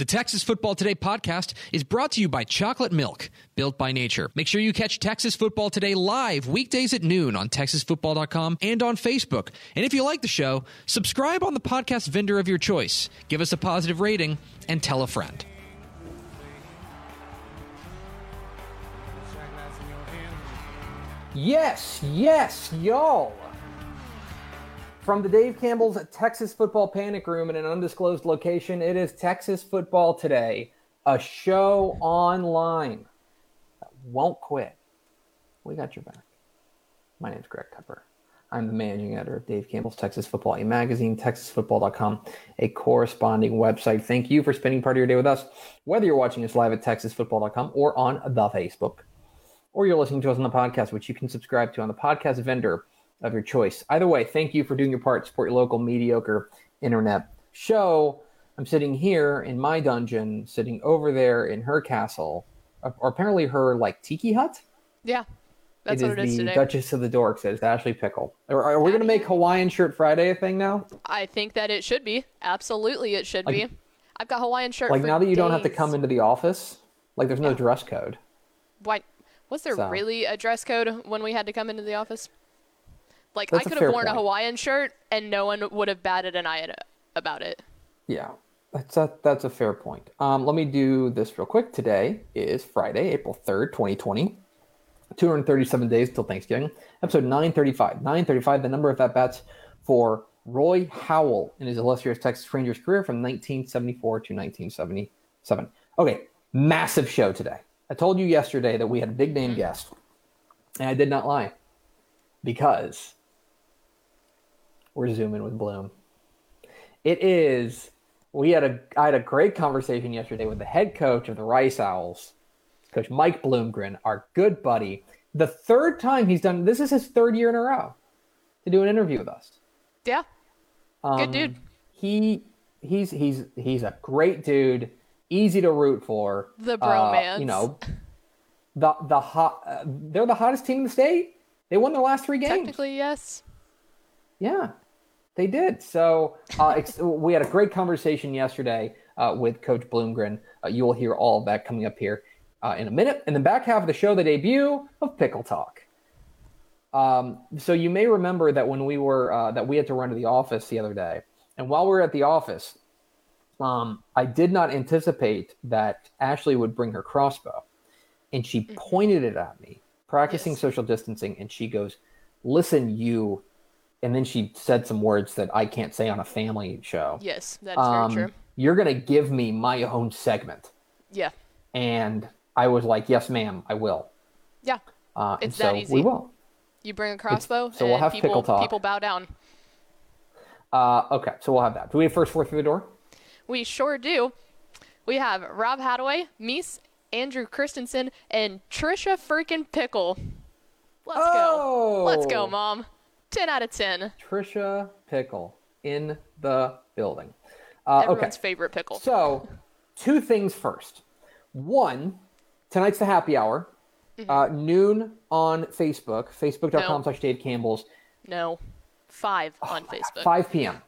The Texas Football Today podcast is brought to you by Chocolate Milk, built by nature. Make sure you catch Texas Football Today live weekdays at noon on texasfootball.com and on Facebook. And if you like the show, subscribe on the podcast vendor of your choice. Give us a positive rating and tell a friend. Yes, yes, y'all. From the Dave Campbell's Texas Football Panic Room in an undisclosed location, it is Texas Football Today, a show online that won't quit. We got your back. My name's Greg Tepper. I'm the managing editor of Dave Campbell's Texas Football, a magazine, texasfootball.com, a corresponding website. Thank you for spending part of your day with us, whether you're watching us live at texasfootball.com or on the Facebook, or you're listening to us on the podcast, which you can subscribe to on the podcast vendor of your choice. Either way, thank you for doing your part. Support your local mediocre internet show. I'm sitting here in my dungeon, sitting over there in her castle, or apparently her like tiki hut. Yeah, that's it what is it is the today. Duchess of the Dorks. It's Ashley Pickle. Are, are we going to make Hawaiian Shirt Friday a thing now? I think that it should be. Absolutely, it should be. I've got Hawaiian shirt. Like now that you don't have to come into the office, like there's no Yeah. dress code. Why? Was there So- really a dress code when we had to come into the office? Like That's I could have worn a. Hawaiian shirt and no one would have batted an eye at- about it. Yeah, that's a, that's a fair point. Um, let me do this real quick. Today is Friday, April 3rd, 2020. 237 days till Thanksgiving. Episode 935. 935, the number of at bats for Roy Howell in his illustrious Texas Rangers career from 1974 to 1977. Okay, massive show today. I told you yesterday that we had a big name guest, and I did not lie because we're zooming with Bloom. It is. We had a I had a great conversation yesterday with the head coach of the Rice Owls, Coach Mike Bloomgren, our good buddy. The third time he's done this is his third year in a row to do an interview with us. Yeah, Um, Good dude. He he's he's he's a great dude, easy to root for. The Uh, bromance. you know, the the hot. Uh, they're the hottest team in the state. They won their last three games. technically yes. Yeah, they did. So uh, we had a great conversation yesterday uh, with Coach Bloomgren. Uh, you will hear all of that coming up here uh, in a minute. In the back half of the show, the debut of Pickle Talk. Um, so you may remember that when we were uh, that we had to run to the office the other day, and while we were at the office, um, I did not anticipate that Ashley would bring her crossbow, and she pointed it at me, practicing Yes. social distancing, and she goes, "Listen, you." And then she said some words that I can't say on a family show. Yes, that is Um, very true. You're gonna give me my own segment, Yeah, and I was like, "Yes, ma'am, I will." yeah. Uh, and It's so that we will. You bring a crossbow, so we'll have people pickle talk. people bow down. Uh, okay, so we'll have that. Do we have first four through the door? We sure do. We have Rob Hadaway, Meese, Andrew Christensen, and Trisha freaking Pickle. Let's go. Let's go, Oh! Mom. 10 out of 10. Trisha Pickle in the building. Uh, Everyone's okay, favorite pickle. so two things first. One, tonight's the happy hour, Mm-hmm. uh, noon on Facebook, facebook.com No. slash Dave Campbell's, no. Five on Facebook. 5 p.m.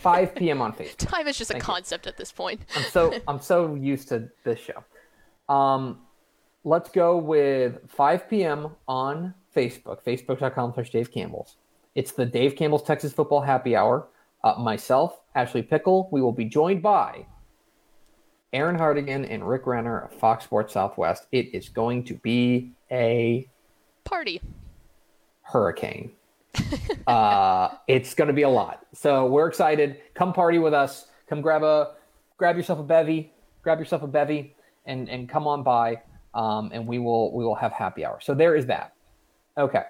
5 p.m. on Facebook. Time is just a Thank you. concept at this point. I'm so I'm so used to this show. Um, let's go with 5 p.m. on Facebook, facebook.com slash Dave Campbell's. It's the Dave Campbell's Texas Football Happy Hour. Uh, myself, Ashley Pickle. We will be joined by Erin Hartigan and Rick Renner of Fox Sports Southwest. It is going to be a Party. hurricane. uh, it's going to be a lot. So we're excited. Come party with us. Come grab a, grab yourself a bevy, grab yourself a bevy, and and come on by, um, and we will we will have happy hour. So there is that. Okay.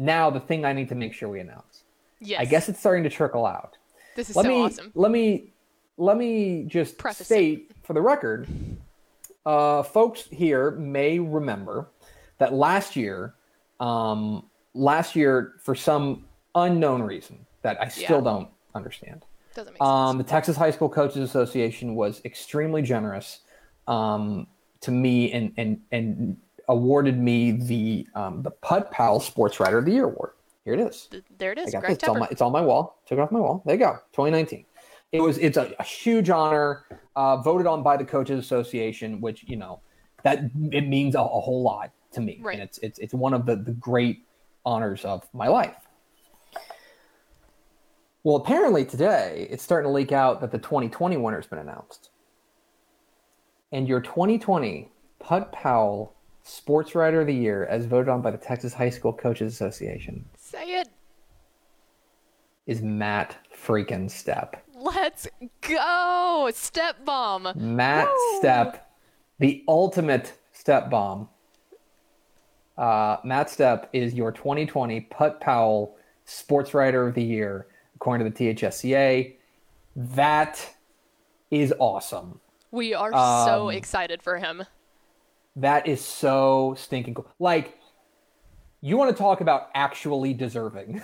Now the thing I need to make sure we announce. Yes. I guess it's starting to trickle out. this is let so me awesome. let me let me just Preface it. state for the record uh, folks here may remember that last year um, last year for some unknown reason that i still Yeah. don't understand Doesn't make um, sense. the texas high school coaches association was extremely generous um, to me and and and awarded me the um, the Putt Powell sports writer of the year award here it is There it I got Greg. It's on, my, it's on my wall. Took it off my wall. There you go. 2019. It was. It's a, a huge honor. Uh, voted on by the coaches association, which you know that it means a, a whole lot to me. Right. And it's it's it's one of the the great honors of my life. Well, apparently today it's starting to leak out that the 2020 winner's been announced, and your 2020 Putt Powell Sports Writer of the Year, as voted on by the Texas High School Coaches Association, Say it. is Matt freaking Step. Let's go. Step bomb. Matt Woo! Step, the ultimate step bomb. Uh, Matt Step is your 2020 Putt Powell Sports Writer of the Year, according to the THSCA. That is awesome. We are so Um, excited for him. That is so stinking cool. Like, you want to talk about actually deserving.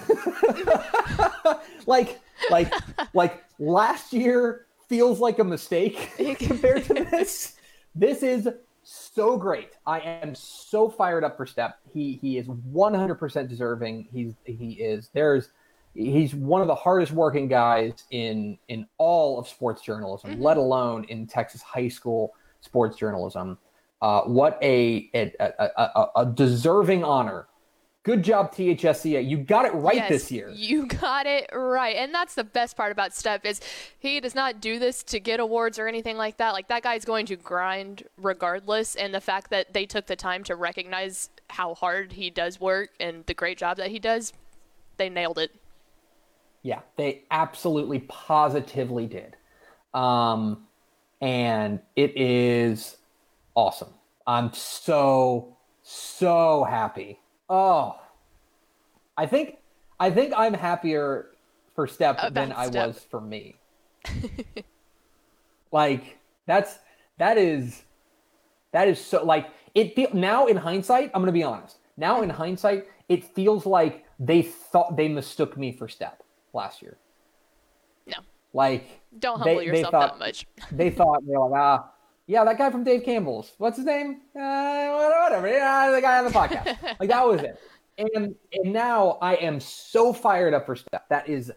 like, like, like last year feels like a mistake compared to this. This is so great. I am so fired up for Step. He he is 100% deserving. He's he is there's he's one of the hardest working guys in in all of sports journalism, mm-hmm. let alone in Texas high school sports journalism. Uh, what a a, a, a deserving honor. Good job, THSCA. You got it right yes, this year. You got it right. And that's the best part about Steph is he does not do this to get awards or anything like that. Like that guy's going to grind regardless and the fact that they took the time to recognize how hard he does work and the great job that he does, they nailed it. Yeah, they absolutely positively did. Um, and it is awesome. I'm so, so happy. Oh, I think, I think I'm happier for Step than About I Step. was for me. like that's, that is, that is so like it feel now in hindsight, I'm going to be honest. Now in hindsight, it feels like they thought they mistook me for Step last year. No. Like Don't humble they yourself thought- that much. they thought they were like, ah, yeah, that guy from Dave Campbell's. What's his name? Uh, whatever. Yeah, the guy on the podcast. like that was it. And and now I am so fired up for Step. That is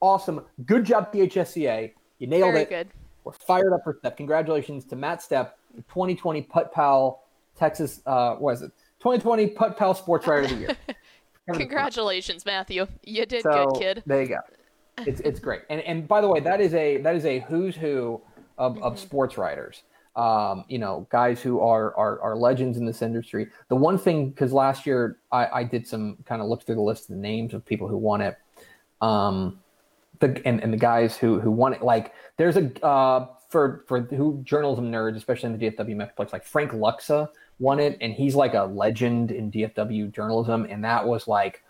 awesome. Good job, THSCA. You nailed Very it. good. We're fired up for Step. Congratulations to Matt Step, 2020 Putt Powell Texas. Uh, what is it? 2020 Putt Powell Sports Writer of the Year. Congratulations, Matthew. You did So good, kid. there you go. It's it's great. And and by the way, that is a that is a who's who of, Mm-hmm. of sports writers. Um, you know, guys who are, are are legends in this industry. The one thing, because last year I, I did some kind of look through the list of the names of people who won it. Um, the and, and the guys who who won it, like there's a uh for for who journalism nerds, especially in the DFW Metroplex, like Frank Luksa won it, and he's like a legend in DFW journalism, and that was like,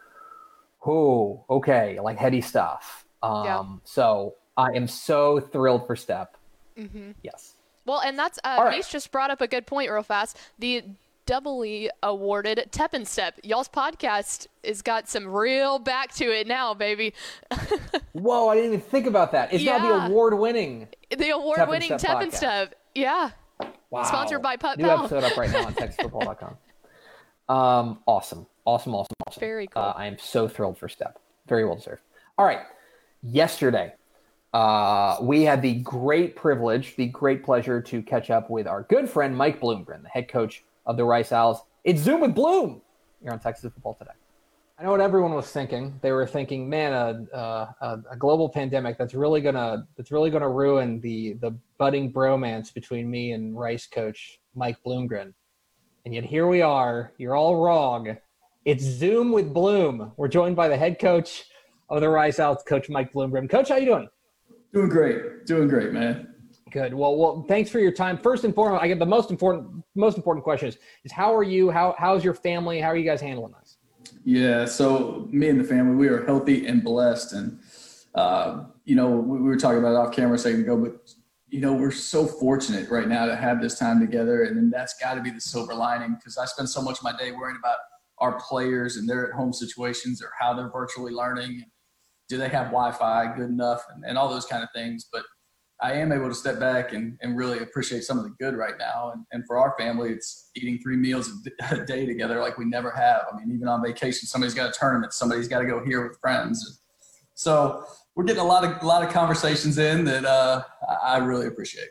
oh, okay, like heady stuff. Um, Yeah. so I am so thrilled for Step. Yes. Well, and that's uh, right. Mace just brought up a good point real fast. The doubly awarded Tep and Step. Y'all's podcast has got some real back to it now, baby. Whoa, I didn't even think about that. It's now the award-winning. The award-winning Step Tep and. Step. Yeah. Wow. Sponsored by Putt New Pal. episode up right now on TexasFootball.com. Um, awesome, awesome, awesome, awesome. Very cool. Uh, I am so thrilled for Step. Very well deserved. All right. Yesterday, uh, we had the great privilege, the great pleasure to catch up with our good friend Mike Bloomgren, the head coach of the Rice Owls. It's Zoom with Bloom. You're on Texas Football Today. I know what everyone was thinking. They were thinking, man, a, a, a global pandemic that's really gonna that's really gonna ruin the the budding bromance between me and Rice coach Mike Bloomgren. And yet here we are. You're all wrong. It's Zoom with Bloom. We're joined by the head coach of the Rice Owls, Coach Mike Bloomgren. Coach, how you doing? Doing great. Doing great, man. good. Well, well, thanks for your time. First and foremost, I get the most important most important question is, is how are you? How how's your family? How are you guys handling this? Yeah, so me and the family, we are healthy and blessed, and uh, you know, we, we were talking about it off camera a second ago, but you know, we're so fortunate right now to have this time together, and then that's got to be the silver lining because I spend so much of my day worrying about our players and their at home situations or how they're virtually learning. Do they have Wi-Fi good enough, and, and all those kind of things, but I am able to step back and, and really appreciate some of the good right now. And, and for our family, it's eating three meals a day together like we never have. I mean, even on vacation, somebody's got a tournament, somebody's got to go here with friends. So we're getting a lot of a lot of conversations in that uh, I really appreciate.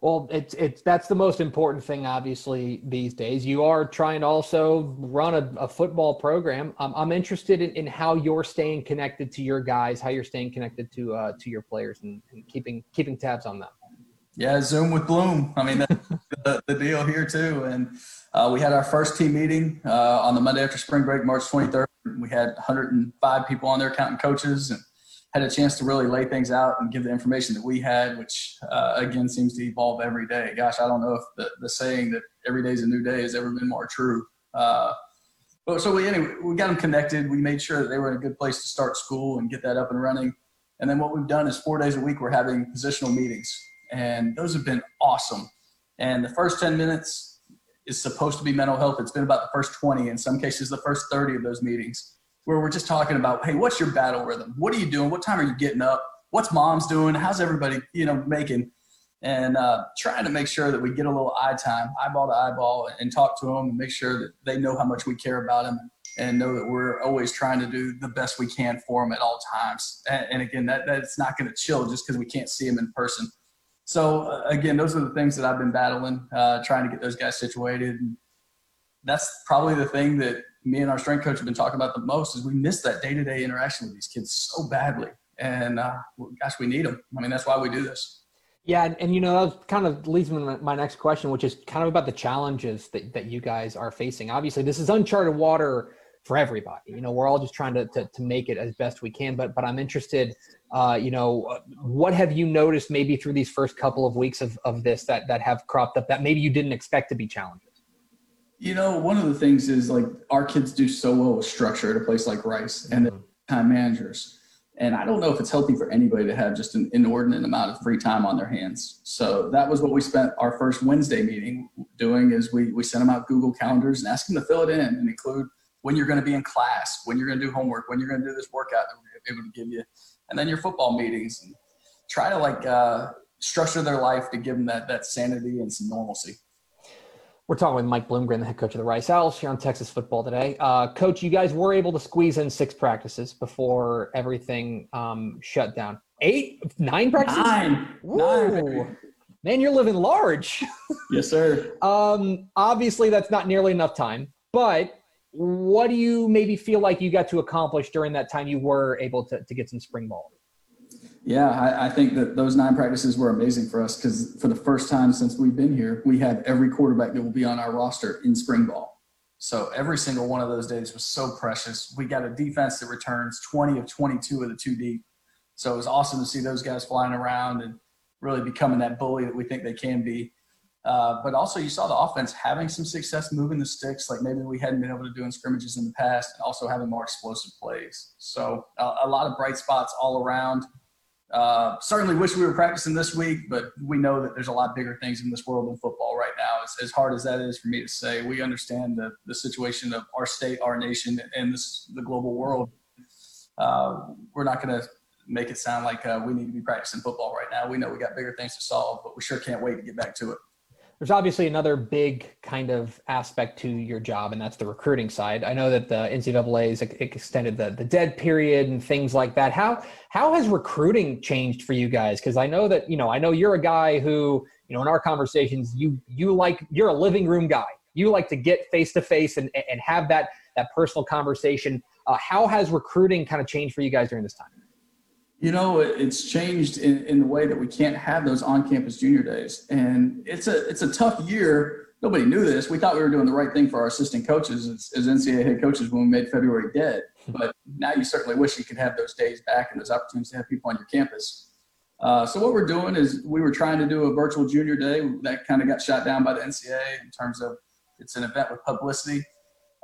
Well, it's it's that's the most important thing, obviously, these days. You are trying to also run a, a football program. Um, I'm interested in, in how you're staying connected to your guys, how you're staying connected to uh, to your players, and, and keeping keeping tabs on them. Yeah, Zoom with Bloom. I mean, that's the, the deal here too. And uh, we had our first team meeting uh, on the Monday after spring break, March 23rd. We had 105 people on there, counting coaches, and had a chance to really lay things out and give the information that we had, which uh, again seems to evolve every day. Gosh, I don't know if the, the saying that every day is a new day has ever been more true. Uh, but so we anyway, we got them connected. We made sure that they were in a good place to start school and get that up and running. And then what we've done is four days a week we're having positional meetings, and those have been awesome. And the first 10 minutes is supposed to be mental health. It's been about the first 20, in some cases, the first 30 of those meetings where we're just talking about, hey, what's your battle rhythm? What are you doing? What time are you getting up? What's mom's doing? How's everybody, you know, making? And uh, trying to make sure that we get a little eye time, eyeball to eyeball, and talk to them and make sure that they know how much we care about them and know that we're always trying to do the best we can for them at all times. And, and again, that that's not going to chill just because we can't see them in person. So uh, again, those are the things that I've been battling, uh, trying to get those guys situated. And that's probably the thing that me and our strength coach have been talking about the most is we miss that day to day interaction with these kids so badly. And uh, gosh, we need them. I mean, that's why we do this. Yeah, and, and you know that kind of leads me to my next question, which is kind of about the challenges that, that you guys are facing. Obviously, this is uncharted water for everybody. You know, we're all just trying to, to, to make it as best we can. But but I'm interested, uh, you know, what have you noticed maybe through these first couple of weeks of, of this that that have cropped up that maybe you didn't expect to be challenges? You know, one of the things is like our kids do so well with structure at a place like Rice and the time managers. And I don't know if it's healthy for anybody to have just an inordinate amount of free time on their hands. So that was what we spent our first Wednesday meeting doing is we, we sent them out Google calendars and asked them to fill it in and include when you're going to be in class, when you're going to do homework, when you're going to do this workout that we're able to give you, and then your football meetings and try to like uh, structure their life to give them that, that sanity and some normalcy. We're talking with Mike Bloomgren, the head coach of the Rice Owls here on Texas football today. Uh, coach, you guys were able to squeeze in six practices before everything um, shut down. Eight, nine practices? Nine. Nine. Man, you're living large. yes, sir. um, obviously, that's not nearly enough time, but what do you maybe feel like you got to accomplish during that time you were able to, to get some spring ball? Yeah, I, I, think that those nine practices were amazing for us because for the first time since we've been here, we have every quarterback that will be on our roster in spring ball. So every single one of those days was so precious. We got a defense that returns 20 of 22 of the two deep. So it was awesome to see those guys flying around and really becoming that bully that we think they can be. Uh, but also, you saw the offense having some success moving the sticks, like maybe we hadn't been able to do in scrimmages in the past, and also having more explosive plays. So, uh, a lot of bright spots all around. Uh, certainly wish we were practicing this week, but we know that there's a lot bigger things in this world than football right now. As, as hard as that is for me to say, we understand the, the situation of our state, our nation, and this, the global world. Uh, we're not going to make it sound like uh, we need to be practicing football right now. We know we got bigger things to solve, but we sure can't wait to get back to it there's obviously another big kind of aspect to your job, and that's the recruiting side. I know that the NCAA has extended the, the dead period and things like that. How how has recruiting changed for you guys? Because I know that you know I know you're a guy who you know in our conversations you you like you're a living room guy. You like to get face to face and and have that that personal conversation. Uh, how has recruiting kind of changed for you guys during this time? You know, it's changed in, in the way that we can't have those on-campus junior days, and it's a it's a tough year. Nobody knew this. We thought we were doing the right thing for our assistant coaches as, as NCAA head coaches when we made February dead. But now you certainly wish you could have those days back and those opportunities to have people on your campus. Uh, so what we're doing is we were trying to do a virtual junior day that kind of got shot down by the NCAA in terms of it's an event with publicity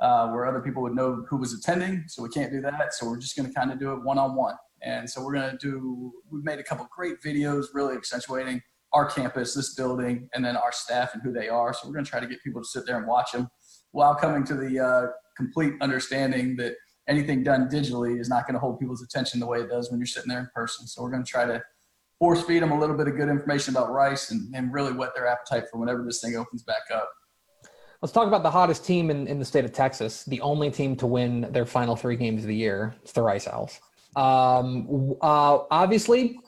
uh, where other people would know who was attending. So we can't do that. So we're just going to kind of do it one on one. And so we're going to do. We've made a couple great videos, really accentuating our campus, this building, and then our staff and who they are. So we're going to try to get people to sit there and watch them while coming to the uh, complete understanding that anything done digitally is not going to hold people's attention the way it does when you're sitting there in person. So we're going to try to force feed them a little bit of good information about Rice and, and really whet their appetite for whenever this thing opens back up. Let's talk about the hottest team in, in the state of Texas, the only team to win their final three games of the year. It's the Rice Owls. Um, uh, obviously,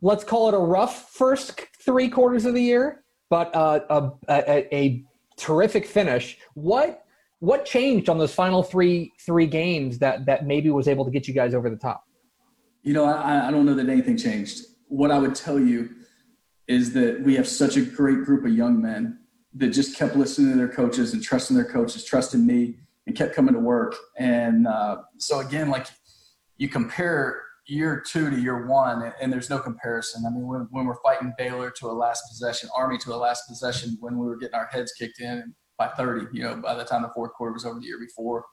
let's call it a rough first three quarters of the year, but uh, a, a, a terrific finish. What what changed on those final three three games that that maybe was able to get you guys over the top? You know, I, I don't know that anything changed. What I would tell you is that we have such a great group of young men that just kept listening to their coaches and trusting their coaches, trusting me, and kept coming to work. And uh, so again, like you compare year two to year one, and there's no comparison. I mean, when, when we're fighting Baylor to a last possession, Army to a last possession, when we were getting our heads kicked in by 30, you know, by the time the fourth quarter was over the year before.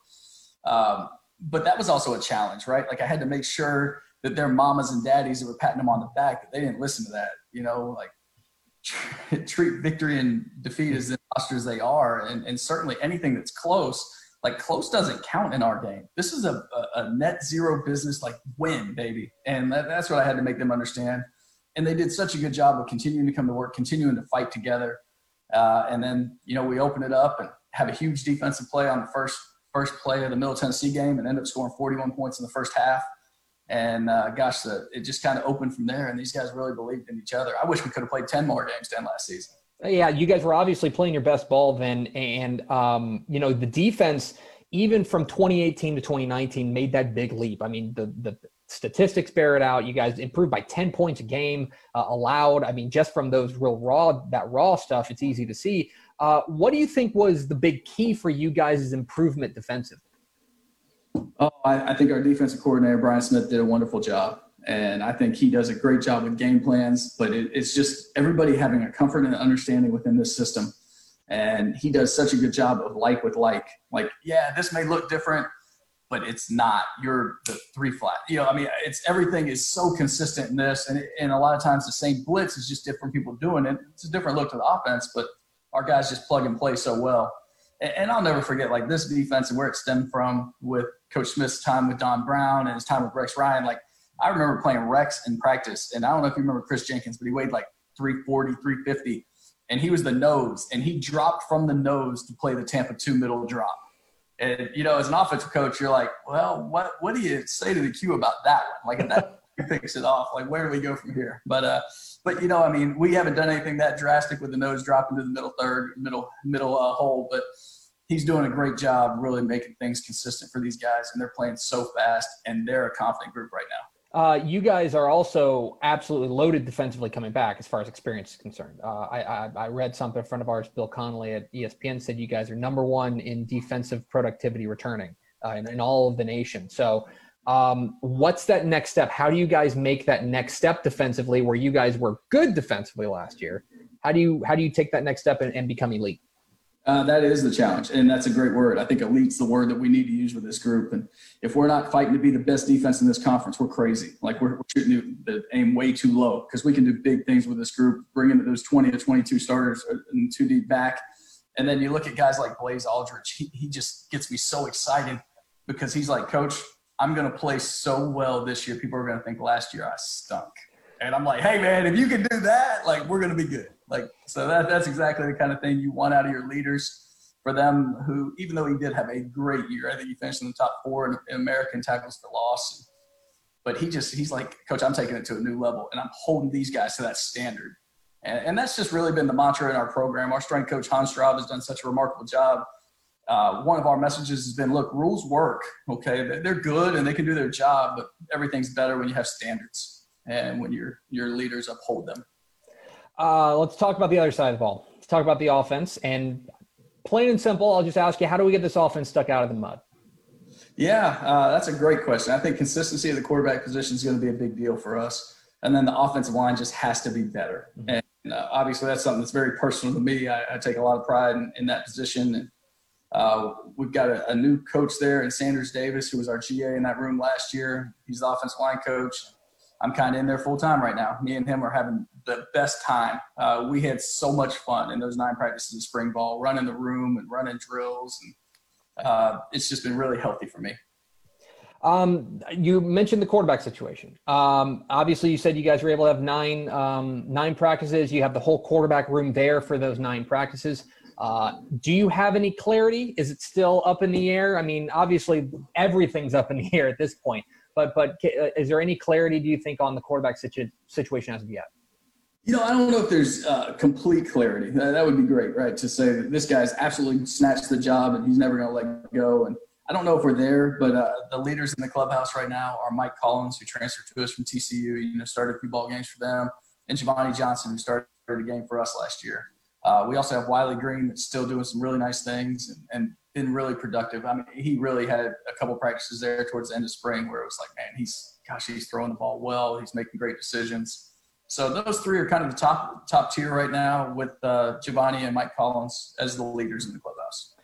Um, but that was also a challenge, right? Like I had to make sure that their mamas and daddies that were patting them on the back that they didn't listen to that, you know, like treat victory and defeat as imposter as they are, and, and certainly anything that's close like close doesn't count in our game. This is a, a, a net zero business, like win, baby. And that, that's what I had to make them understand. And they did such a good job of continuing to come to work, continuing to fight together. Uh, and then, you know, we open it up and have a huge defensive play on the first first play of the Middle Tennessee game and end up scoring 41 points in the first half. And uh, gosh, the, it just kind of opened from there. And these guys really believed in each other. I wish we could have played 10 more games than last season. Yeah, you guys were obviously playing your best ball then, and um, you know the defense, even from 2018 to 2019, made that big leap. I mean, the the statistics bear it out. You guys improved by 10 points a game uh, allowed. I mean, just from those real raw that raw stuff, it's easy to see. Uh, what do you think was the big key for you guys' improvement defensively? Oh, I, I think our defensive coordinator Brian Smith did a wonderful job. And I think he does a great job with game plans, but it, it's just everybody having a comfort and understanding within this system. And he does such a good job of like with like. Like, yeah, this may look different, but it's not. You're the three flat. You know, I mean, it's everything is so consistent in this, and, and a lot of times the same blitz is just different people doing it. It's a different look to the offense, but our guys just plug and play so well. And, and I'll never forget like this defense and where it stemmed from with Coach Smith's time with Don Brown and his time with Rex Ryan. Like I remember playing Rex in practice, and I don't know if you remember Kris Jenkins, but he weighed like 340, 350, and he was the nose, and he dropped from the nose to play the Tampa two middle drop. And you know, as an offensive coach, you're like, well, what what do you say to the Q about that one? Like that picks it off. Like where do we go from here? But uh, but you know, I mean, we haven't done anything that drastic with the nose dropping to the middle third, middle middle uh, hole, but he's doing a great job really making things consistent for these guys and they're playing so fast and they're a confident group right now uh, you guys are also absolutely loaded defensively coming back as far as experience is concerned. Uh, I, I, I, read something in front of ours, Bill Connelly at ESPN said you guys are number one in defensive productivity returning uh, in, in, all of the nation. So, um, what's that next step? How do you guys make that next step defensively, where you guys were good defensively last year? How do you how do you take that next step and, and become elite? Uh, that is the challenge, and that's a great word. I think elite's the word that we need to use with this group. And if we're not fighting to be the best defense in this conference, we're crazy. Like we're, we're shooting the aim way too low because we can do big things with this group, bringing those 20 to 22 starters and two deep back. And then you look at guys like Blaze Alldredge. He, he just gets me so excited because he's like, Coach, I'm going to play so well this year. People are going to think last year I stunk. And I'm like, hey, man, if you can do that, like, we're going to be good. Like, so that, that's exactly the kind of thing you want out of your leaders for them who, even though he did have a great year, I think he finished in the top four in, American tackles for loss. But he just, he's like, coach, I'm taking it to a new level and I'm holding these guys to that standard. And, and that's just really been the mantra in our program. Our strength coach, Hans Straub, has done such a remarkable job. Uh, one of our messages has been, look, rules work. Okay. They're good and they can do their job, but everything's better when you have standards and when your, your leaders uphold them. Uh, let's talk about the other side of the ball. Let's talk about the offense. And plain and simple, I'll just ask you, how do we get this offense stuck out of the mud? Yeah, uh, that's a great question. I think consistency of the quarterback position is going to be a big deal for us. and then the offensive line just has to be better. Mm-hmm. And uh, obviously, that's something that's very personal to me. I, I take a lot of pride in, in that position. And uh, we've got a, a, new coach there in Sanders Davis, who was our GA in that room last year. He's the offensive line coach. I'm kind of in there full time right now. Me and him are having the best time. Uh, we had so much fun in those nine practices of spring ball, running the room and running drills, and uh, it's just been really healthy for me. Um, you mentioned the quarterback situation. Um, obviously, you said you guys were able to have nine um, nine practices. You have the whole quarterback room there for those nine practices. Uh, do you have any clarity? Is it still up in the air? I mean, obviously, everything's up in the air at this point. But but uh, is there any clarity? Do you think on the quarterback situ- situation as of yet? You know, I don't know if there's uh, complete clarity. That would be great, right? To say that this guy's absolutely snatched the job and he's never going to let go. And I don't know if we're there, but uh, the leaders in the clubhouse right now are Mike Collins, who transferred to us from TCU. You know, started a few ball games for them, and Jovoni Johnson, who started a game for us last year. Uh, we also have Wiley Green that's still doing some really nice things and, and been really productive. I mean, he really had a couple practices there towards the end of spring where it was like, man, he's gosh, he's throwing the ball well. He's making great decisions. So those three are kind of the top top tier right now with uh, Jovoni and Mike Collins as the leaders in the clubhouse.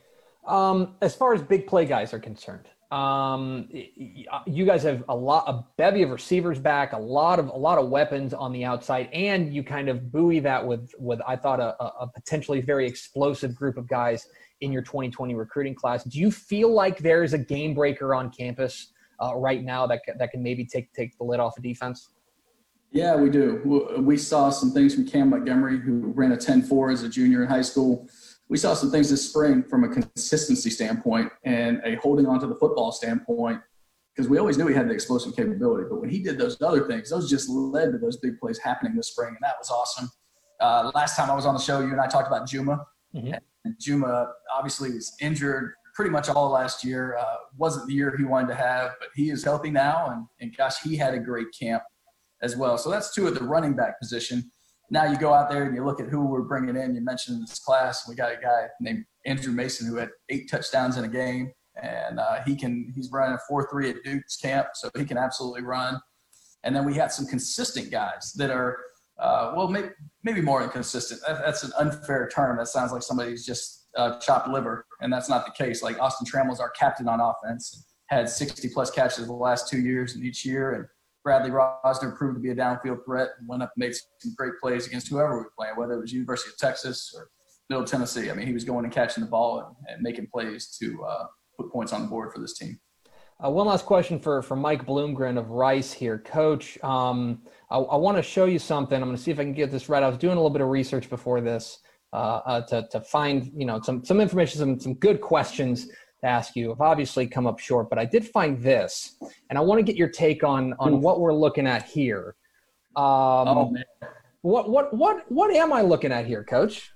Um, as far as big play guys are concerned, um, you guys have a lot, a bevy of receivers back, a lot of a lot of weapons on the outside, and you kind of buoy that with with I thought a, a potentially very explosive group of guys in your 2020 recruiting class. Do you feel like there's a game breaker on campus uh, right now that that can maybe take take the lid off of defense? Yeah, we do. We saw some things from Cam Montgomery, who ran a 10-4 as a junior in high school. We saw some things this spring from a consistency standpoint and a holding on to the football standpoint, because we always knew he had the explosive capability. But when he did those other things, those just led to those big plays happening this spring, and that was awesome. Uh, last time I was on the show, you and I talked about Juma. Mm-hmm. And Juma obviously was injured pretty much all last year. Uh, wasn't the year he wanted to have, but he is healthy now, and, and gosh, he had a great camp as well. So that's two at the running back position. Now you go out there and you look at who we're bringing in. You mentioned in this class, we got a guy named Andrew Mason who had eight touchdowns in a game, and uh, he can he's running a four three at Duke's camp, so he can absolutely run. And then we had some consistent guys that are uh, well, maybe, maybe more inconsistent. That, that's an unfair term. That sounds like somebody's just uh, chopped liver, and that's not the case. Like Austin Trammell's our captain on offense, had 60 plus catches the last two years and each year, and Bradley Rozner proved to be a downfield threat and went up and made some great plays against whoever we playing, whether it was University of Texas or Middle Tennessee. I mean, he was going and catching the ball and, and making plays to uh, put points on the board for this team. Uh, one last question for, for Mike Bloomgren of Rice here. Coach, um, I, I want to show you something. I'm going to see if I can get this right. I was doing a little bit of research before this uh, uh, to, to find you know some, some information, some, some good questions to ask you. I've obviously come up short, but I did find this, and I want to get your take on on what we're looking at here. Um, oh man, what what what what am I looking at here, Coach?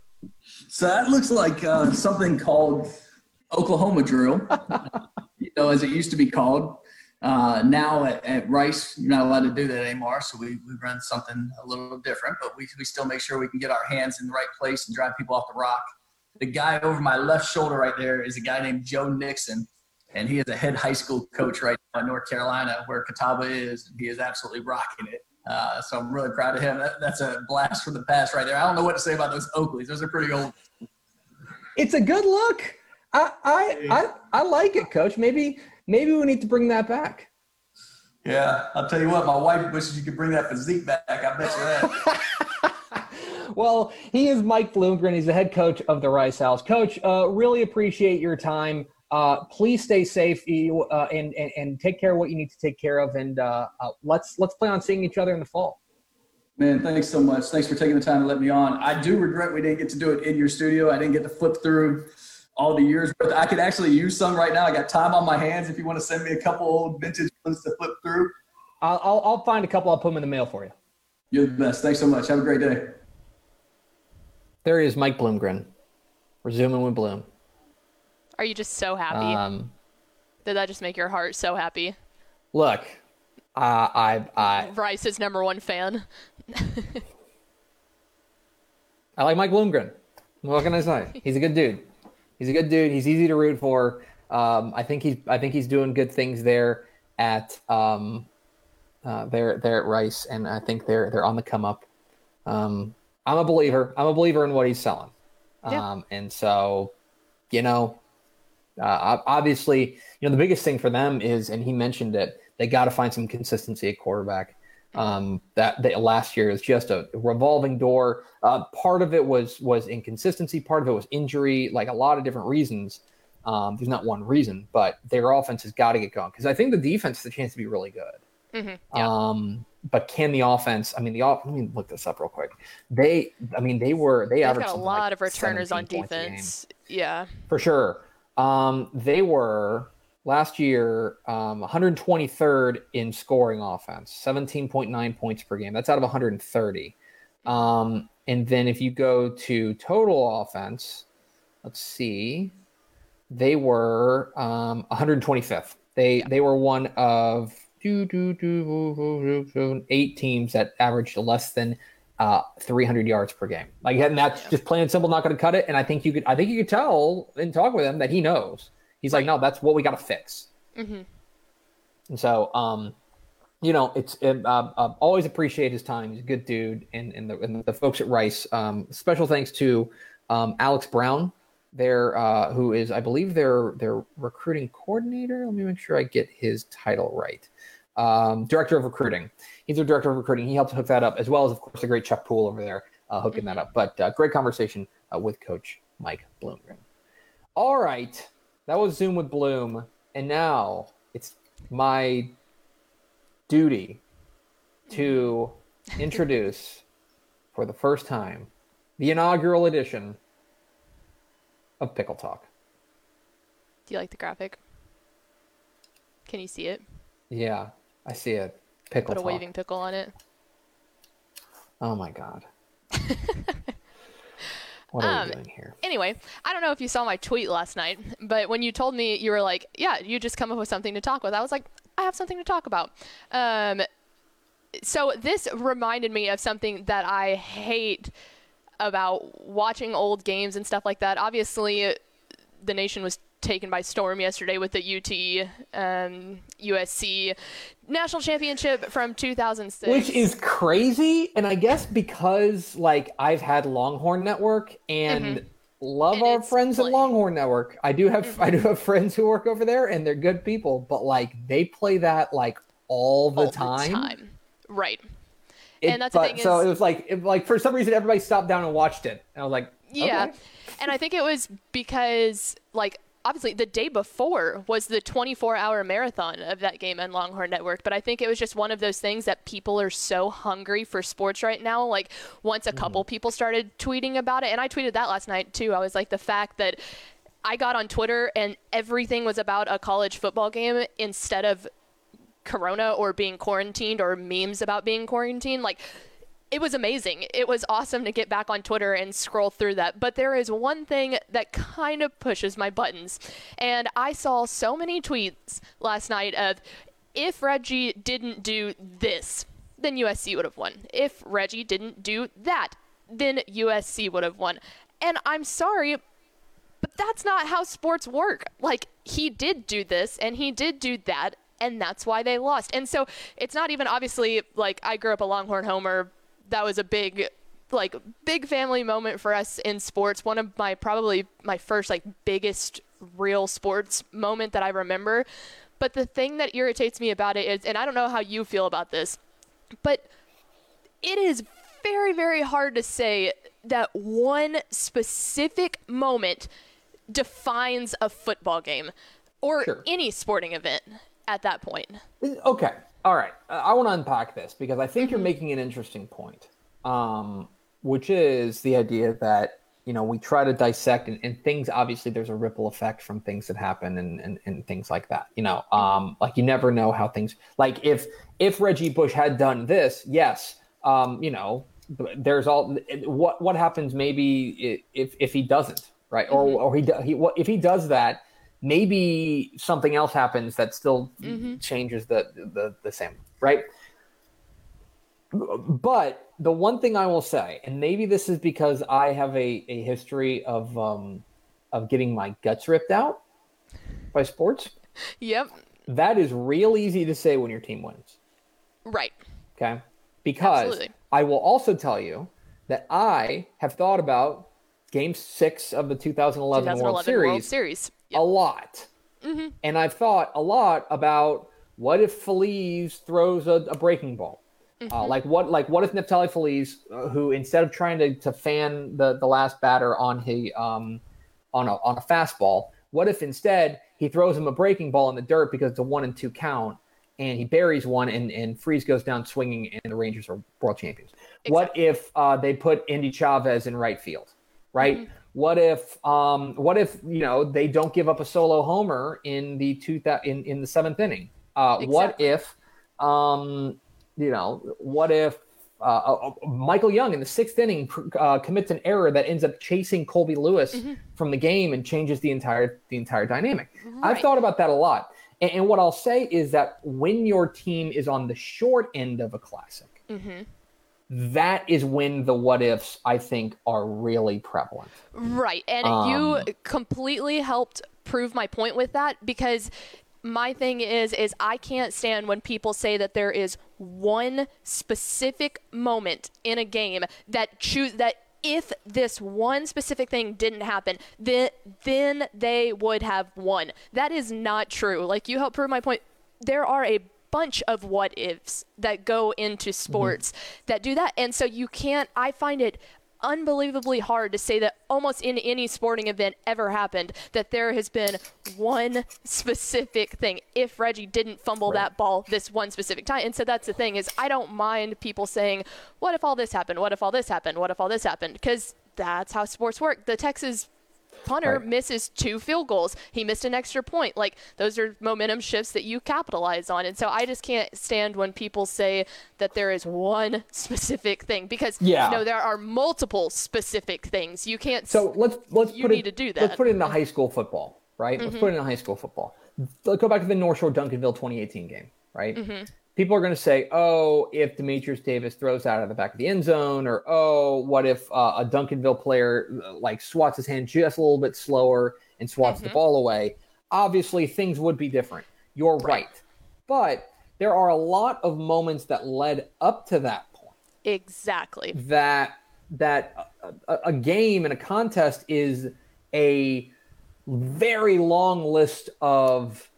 So that looks like uh, something called Oklahoma drill. you know, as it used to be called. Uh, now at, at, Rice, you're not allowed to do that anymore. So we, we run something a little different, but we, we still make sure we can get our hands in the right place and drive people off the rock. The guy over my left shoulder right there is a guy named Joe Nixon, and he is a head high school coach right now in North Carolina, where Catawba is, and he is absolutely rocking it. Uh, so I'm really proud of him. That, that's a blast from the past right there. I don't know what to say about those Oakleys. Those are pretty old. It's a good look. I, I, I, I like it, Coach. Maybe maybe we need to bring that back. Yeah, I'll tell you what. My wife wishes you could bring that physique back. I bet you that. well, he is Mike Bloomgren. He's the head coach of the Rice Owls. Coach, uh, really appreciate your time. Uh, please stay safe uh, and, and, and take care of what you need to take care of, and uh, uh, let's let's plan on seeing each other in the fall. Man, thanks so much. Thanks for taking the time to let me on. I do regret we didn't get to do it in your studio. I didn't get to flip through all the years, but I could actually use some right now. I got time on my hands. If you want to send me a couple old vintage ones to flip through, I'll, I'll, I'll find a couple. I'll put them in the mail for you. You're the best. Thanks so much. Have a great day. There is Mike Bloomgren. Resuming with Bloom. Are you just so happy? Um, Did that just make your heart so happy? Look, uh, I, I Rice's number one fan. I like Mike Bloomgren. What can I say? He's a good dude. He's a good dude. He's easy to root for. Um, I think he's I think he's doing good things there at um, Uh, they're they're at Rice, and I think they're they're on the come up. Um, I'm a believer. I'm a believer in what he's selling. Yeah. Um, and so, you know, uh, obviously, you know, the biggest thing for them is, and he mentioned it, they got to find some consistency at quarterback. Um, that, that last year was just a revolving door. Uh, part of it was was inconsistency. Part of it was injury. Like a lot of different reasons. Um, there's not one reason, but their offense has got to get going because I think the defense has a chance to be really good. Mhm, yeah. Um, but can the offense? I mean, the off. Let me look this up real quick. They, I mean, they were they They've averaged got a lot like of returners on 17 points a game. defense. Yeah. for sure. Um, they were last year um, 123rd in scoring offense, 17.9 points per game. That's out of 130. Um, and then if you go to total offense, let's see, they were um, 125th. They they were one of eight teams that averaged less than uh, 300 yards per game. Like, and that's Yeah. just plain and simple, not going to cut it. And I think you could, I think you could tell and talk with him that he knows. He's like, no, that's what we got to fix. hmm And so, um, you know, it's uh, uh, always appreciate his time. He's a good dude, and and the, and the folks at Rice. Um, special thanks to um, Alex Brown, there, uh, who is, I believe, their their recruiting coordinator. Let me make sure I get his title right. Um, director of recruiting. He's their director of recruiting. He helped hook that up, as well as, of course, the great Chuck Poole over there uh, hooking that up. But uh, great conversation uh, with Coach Mike Bloomgren. All right, that was Zoom with Bloom, and now it's my duty to introduce for the first time the inaugural edition of Pickle Talk. Do you like the graphic? Can you see it? Yeah, I see it. Pickle Put a Talk. waving pickle on it. Oh my god. what are Um, we doing here? Anyway, I don't know if you saw my tweet last night, but when you told me you were like, "Yeah, you just come up with something to talk with," I was like, "I have something to talk about." Um, so this reminded me of something that I hate about watching old games and stuff like that. Obviously, the nation was taken by storm yesterday with the UT um, USC national championship from 2006. Which is crazy, and I guess because like I've had Longhorn Network and love Mm-hmm. And our friends play- at Longhorn Network. I do have I do have friends who work over there, and they're good people. But like they play that like all the all time. the time. Right. It- And that's the but- thing so is- it was like it, like for some reason everybody stopped down and watched it, and I was like, Yeah. okay. and I think it was because, like, obviously the day before was the 24 hour marathon of that game on Longhorn Network. But I think it was just one of those things that people are so hungry for sports right now. Like, once a mm-hmm. couple people started tweeting about it, and I tweeted that last night too. I was like, the fact that I got on Twitter and everything was about a college football game instead of corona or being quarantined or memes about being quarantined like it was amazing it was awesome to get back on twitter and scroll through that but there is one thing that kind of pushes my buttons and i saw so many tweets last night of if reggie didn't do this then usc would have won if reggie didn't do that then usc would have won and i'm sorry but that's not how sports work. Like, he did do this and he did do that, and that's why they lost. And so it's not even obviously like I grew up a Longhorn Homer. That was a big, like, big family moment for us in sports. One of my probably my first, like, biggest real sports moment that I remember. But the thing that irritates me about it is, and I don't know how you feel about this, but it is very, very hard to say that one specific moment defines a football game or Sure. any sporting event at that point. Okay. All right. Uh, I want to unpack this because I think you're Mm-hmm. making an interesting point, um, which is the idea that, you know, we try to dissect and, and things, obviously, there's a ripple effect from things that happen and, and, and things like that. You know, Mm-hmm. um, like you never know how things, like if, if Reggie Bush had done this, yes, um, you know, there's all, what, what happens maybe if, if he doesn't, right? Or, or he, he, what, if he does that, maybe something else happens that still changes the, the the same right but the one thing i will say and maybe this is because i have a, a history of um of getting my guts ripped out by sports Yep. that is real easy to say when your team wins Right. Okay. Because Absolutely. I will also tell you that I have thought about game six of the 2011, 2011 World Series World Series. A lot. Mm-hmm. And I've thought a lot about what if Feliz throws a, a breaking ball? Mm-hmm. Uh, like what like what if Neftali Feliz, uh, who instead of trying to, to fan the, the last batter on he um on a on a fastball, what if instead he throws him a breaking ball in the dirt because it's a one and two count and he buries one and, and Freese goes down swinging and the Rangers are world champions. What if uh, they put Endy Chavez in right field, right? Mm-hmm. What if um, what if you know they don't give up a solo homer in the two that in, in the seventh inning? Uh, What if um, you know what if uh, uh, Michael Young in the sixth inning uh, commits an error that ends up chasing Colby Lewis Mm-hmm. from the game and changes the entire the entire dynamic. I've thought about that a lot, and, and what I'll say is that when your team is on the short end of a classic, Mm-hmm. That is when the what ifs I think are really prevalent. Right. And Um, you completely helped prove my point with that because my thing is is I can't stand when people say that there is one specific moment in a game that choose that if this one specific thing didn't happen, then then they would have won. That is not true. Like you helped prove my point. There are a bunch of what ifs that go into mm-hmm. sports that do that. And so you can't I find it unbelievably hard to say that almost in any sporting event ever happened that there has been one specific thing if reggie didn't fumble that ball this one specific time. And so that's the thing is i don't mind people saying what if all this happened? What if all this happened? What if all this happened? Because that's how sports work. The texas punter Right. misses two field goals. He missed an extra point. Like those are momentum shifts that you capitalize on. And so I just can't stand when people say that there is one specific thing because Yeah. no, there are multiple specific things. You can't. So let's let's You put need it, to do that. Let's. Mm-hmm. put it into high school football, right? Let's put it in high school football. Let's go back to the North Shore Duncanville 2018 game, right? Mm-hmm. People are going to say, "Oh, if Demetrius Davis throws out of the back of the end zone," or "Oh, what if uh, a Duncanville player uh, like swats his hand just a little bit slower and swats Mm-hmm. the ball away?" Obviously, things would be different. You're right, but there are a lot of moments that led up to that point exactly. that that a, a- a game and a contest is a very long list of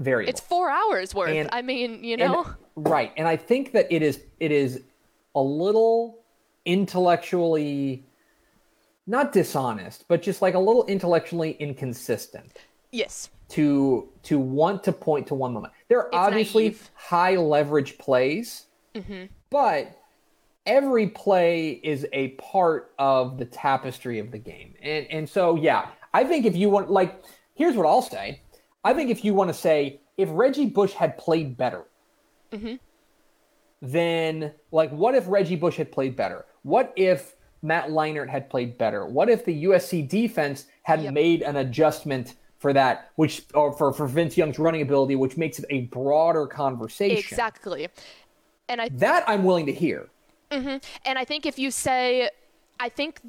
variables. It's four hours worth. And- I mean, you And- know. right, and I think that it is it is a little intellectually not dishonest, but just like a little intellectually inconsistent yes. to to want to point to one moment. There are It's obviously naive. Mm-hmm. high leverage plays, but every play is a part of the tapestry of the game. And and so yeah, I think if you want like here's what I'll say. I think if you want to say if Reggie Bush had played better, Mm-hmm. then like what if Reggie Bush had played better? What if Matt Leinart had played better? What if the USC defense had Yep. made an adjustment for that, which or for, for Vince Young's running ability, which makes it a broader conversation? Exactly. And I That I'm willing to hear. And I think if you say, I think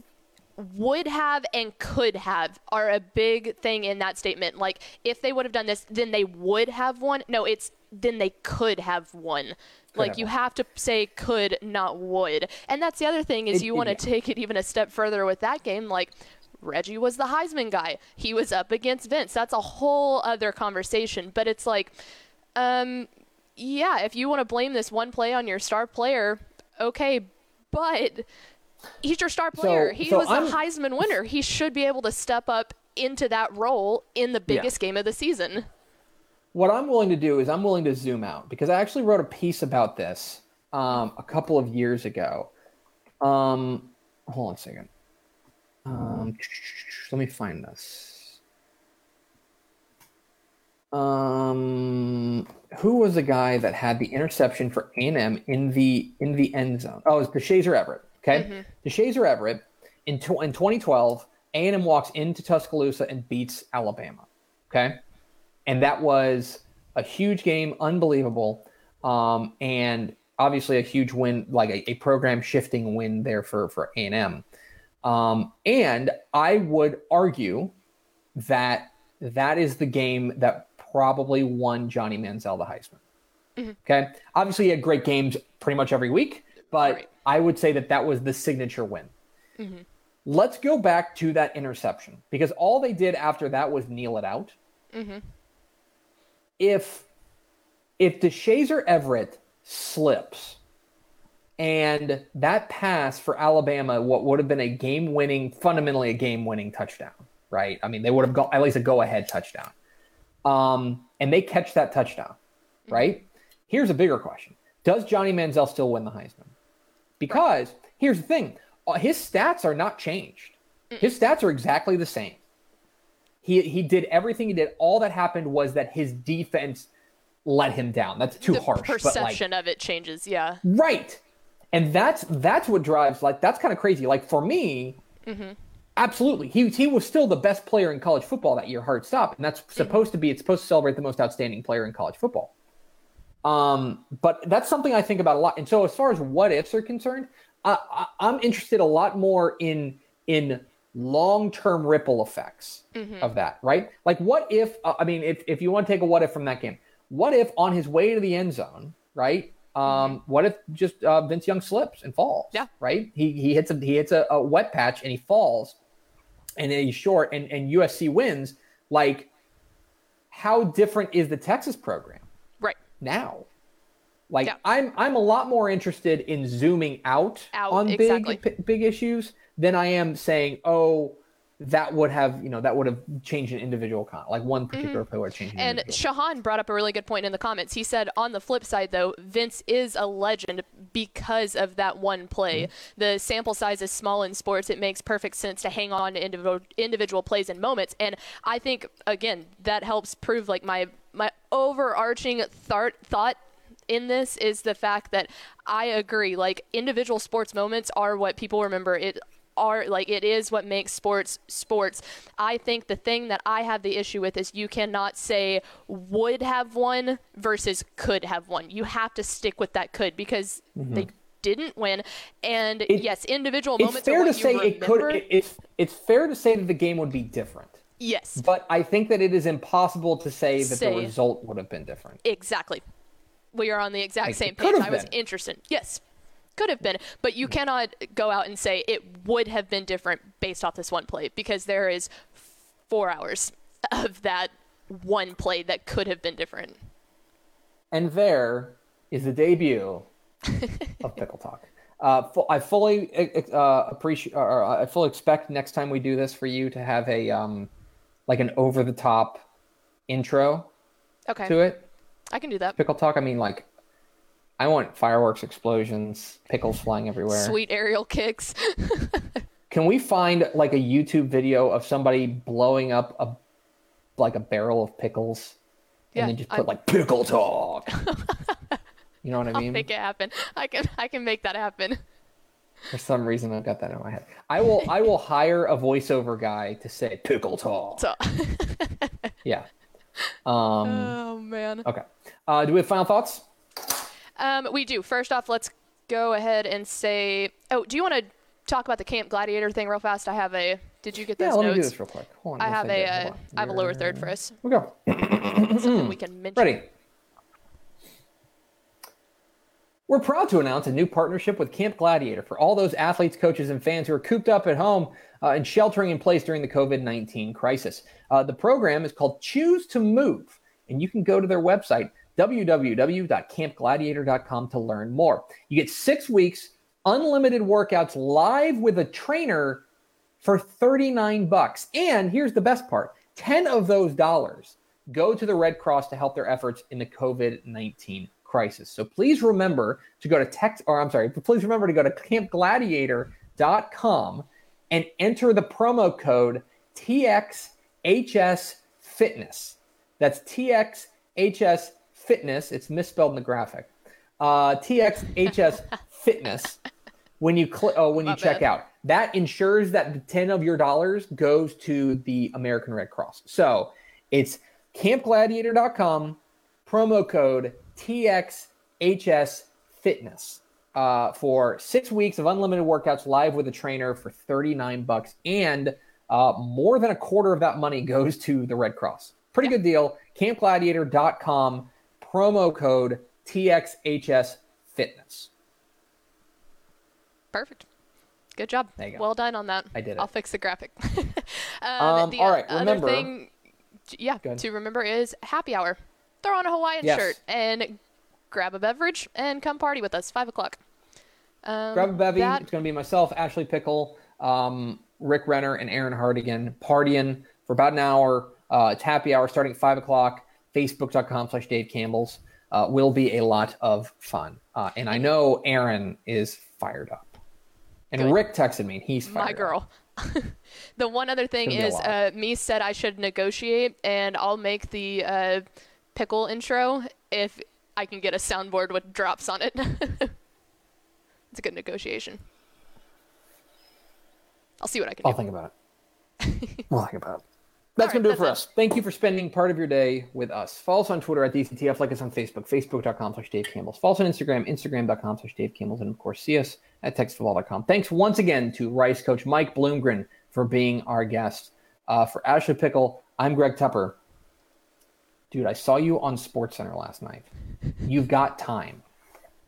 would have and could have are a big thing in that statement. Like, if they would have done this, then they would have won. No, it's then they could have won. like, have you won. have to say could, not would. And that's the other thing is It- you want to yeah. take it even a step further with that game. Like, Reggie was the Heisman guy. He was up against Vince. That's a whole other conversation. But it's like, um, yeah, if you want to blame this one play on your star player, okay, but he's your star player. he so was I'm- a Heisman winner. He should be able to step up into that role in the biggest game of the season. What I'm willing to do is I'm willing to zoom out because I actually wrote a piece about this um, a couple of years ago. Um, hold on a second. Um, let me find this. Um, who was the guy that had the interception for A&M in the in the end zone? Oh, it was Deshazor Everett. Okay, Deshazor Everett in in 2012, A&M walks into Tuscaloosa and beats Alabama. Okay, and that was a huge game, unbelievable, um, and obviously a huge win, like a, a program shifting win there for for A and M. Um, and I would argue that that is the game that probably won Johnny Manziel the Heisman. Mm-hmm. Okay. Obviously, he had great games pretty much every week, but right. I would say that that was the signature win. Mm-hmm. Let's go back to that interception because all they did after that was kneel it out. Mm-hmm. If if Deshazor Everett slips and that pass for Alabama, what would have been a game winning, fundamentally a game winning touchdown, right? I mean, they would have got at least a go ahead touchdown. Um, and they catch that touchdown, mm-hmm. right? Here's a bigger question Does Johnny Manziel still win the Heisman? Because right. here's the thing uh, his stats are not changed, his stats are exactly the same. He, he did everything he did. All that happened was that his defense let him down. That's too the harsh. Perception like, of it changes, yeah. Right. And that's that's what drives like that's kind of crazy. Like for me, mm-hmm. absolutely, he he was still the best player in college football that year. Hard stop, and that's mm-hmm. supposed to be. It's supposed to celebrate the most outstanding player in college football. Um, but that's something I think about a lot. And so, as far as what ifs are concerned, I, I'm interested a lot more in in long-term ripple effects mm-hmm. of that, right? Like, what if? Uh, I mean, if if you want to take a what if from that game, what if on his way to the end zone, right? Um, mm-hmm. what if just uh, Vince Young slips and falls? Yeah. Right. He he hits a he hits a, a wet patch and he falls, and then he's short and and USC wins. Like, how different is the Texas program? Now. Like yeah. I'm I'm a lot more interested in zooming out, out on exactly. big p- big issues than I am saying, oh, that would have you know that would have changed an individual con like one particular mm-hmm. player changed and shahan brought up a really good point in the comments he said on the flip side though vince is a legend because of that one play mm-hmm. the sample size is small in sports it makes perfect sense to hang on to individual individual plays and moments and i think again that helps prove like my my overarching thought thought in this is the fact that I agree. Like individual sports moments are what people remember. It are like it is what makes sports sports. I think the thing that I have the issue with is you cannot say would have won versus could have won. You have to stick with that could because mm-hmm. they didn't win. And it, yes, individual it's moments. It's fair to say it could. It, it's it's fair to say that the game would be different. Yes. But I think that it is impossible to say that say, the result would have been different. Exactly. We are on the exact like, same page. I was interested. Yes could have been, but you cannot go out and say it would have been different based off this one play because there is four hours of that one play that could have been different. And there is the debut of Pickle Talk. Uh, I fully uh, appreciate, or I fully expect next time we do this for you to have a um, like an over the top intro. Okay. To it. I can do that. Pickle Talk. I mean, like I want fireworks, explosions, pickles flying everywhere. Sweet aerial kicks. Can we find like a YouTube video of somebody blowing up a like a barrel of pickles and yeah, then just put I'm... like pickle talk? you know what I mean? I'll make it happen. I can I can make that happen. For some reason, I've got that in my head. I will I will hire a voiceover guy to say pickle talk. yeah. Um, oh man. Okay. Uh, do we have final thoughts? Um, we do. First off, let's go ahead and say. Oh, do you want to talk about the Camp Gladiator thing real fast? I have a. Did you get those yeah, let notes? me do this real quick. Hold on. I have a. Uh, I have a lower third for us. We go. Something we can mention. Ready. We're proud to announce a new partnership with Camp Gladiator for all those athletes, coaches, and fans who are cooped up at home uh, and sheltering in place during the COVID 19 crisis. Uh, the program is called Choose to Move, and you can go to their website, www.campgladiator.com to learn more. You get six weeks, unlimited workouts live with a trainer for 39 bucks. And here's the best part 10 of those dollars go to the Red Cross to help their efforts in the COVID 19 crisis. So please remember to go to text, or I'm sorry, please remember to go to campgladiator.com and enter the promo code TXHS Fitness. That's TXHS Fitness. It's misspelled in the graphic. Uh, TXHS Fitness. When you click, oh, when you check out, that ensures that the ten of your dollars goes to the American Red Cross. So it's campgladiator.com promo code TXHS Fitness uh, for six weeks of unlimited workouts live with a trainer for 39 bucks. And uh, more than a quarter of that money goes to the Red Cross. Pretty good deal. Campgladiator.com promo code TXHS Fitness. Perfect. Good job. Go. Well done on that. I did it. I'll fix the graphic. um, Um, the all right, other remember- thing, yeah, to remember is happy hour. Throw on a Hawaiian Yes. shirt and grab a beverage and come party with us. Five o'clock. Um, Grab a bevy. that- It's going to be myself, Ashley Pickle, um, Rick Renner, and Erin Hartigan partying for about an hour. Uh, it's happy hour starting at 5 o'clock. Facebook.com slash Dave Campbell's. Uh, will be a lot of fun. Uh, and I know Erin is fired up. And Good. Rick texted me, and he's fired my girl. the one other thing Gonna be a is, uh, me said I should negotiate, and I'll make the uh, pickle intro if I can get a soundboard with drops on it. it's a good negotiation. I'll see what I can I'll do. think about it. we'll think about it. That's All going to do it for that's us. Thank you for spending part of your day with us. Follow us on Twitter at DCTF, like us on Facebook, facebook.com slash Dave Campbell's. Follow us on Instagram, instagram.com slash Dave Campbell's, and of course, see us at texasfootball.com. Thanks once again to Rice coach Mike Bloomgren for being our guest. Uh, for Ashley Pickle, I'm Greg Tepper. Dude, I saw you on SportsCenter last night. You've got time.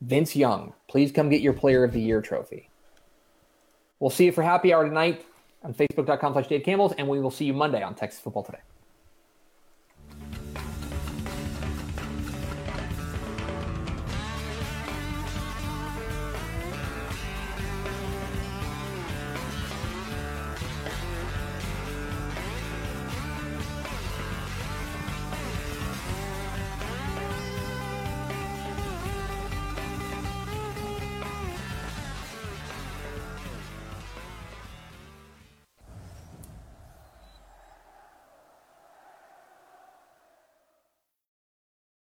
Vince Young, please come get your Player of the Year trophy. We'll see you for happy hour tonight on facebook.com slash Dave Campbell's, and we will see you Monday on Texas Football Today.